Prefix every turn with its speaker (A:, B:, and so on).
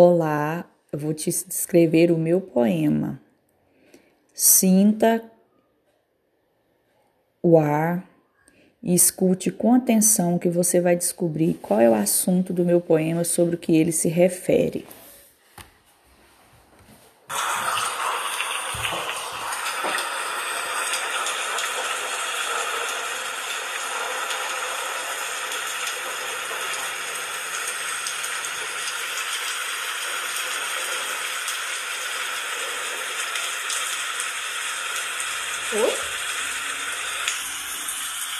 A: Olá, vou te descrever o meu poema. Sinta o ar e escute com atenção que você vai descobrir qual é o assunto do meu poema sobre o que ele se refere. 어?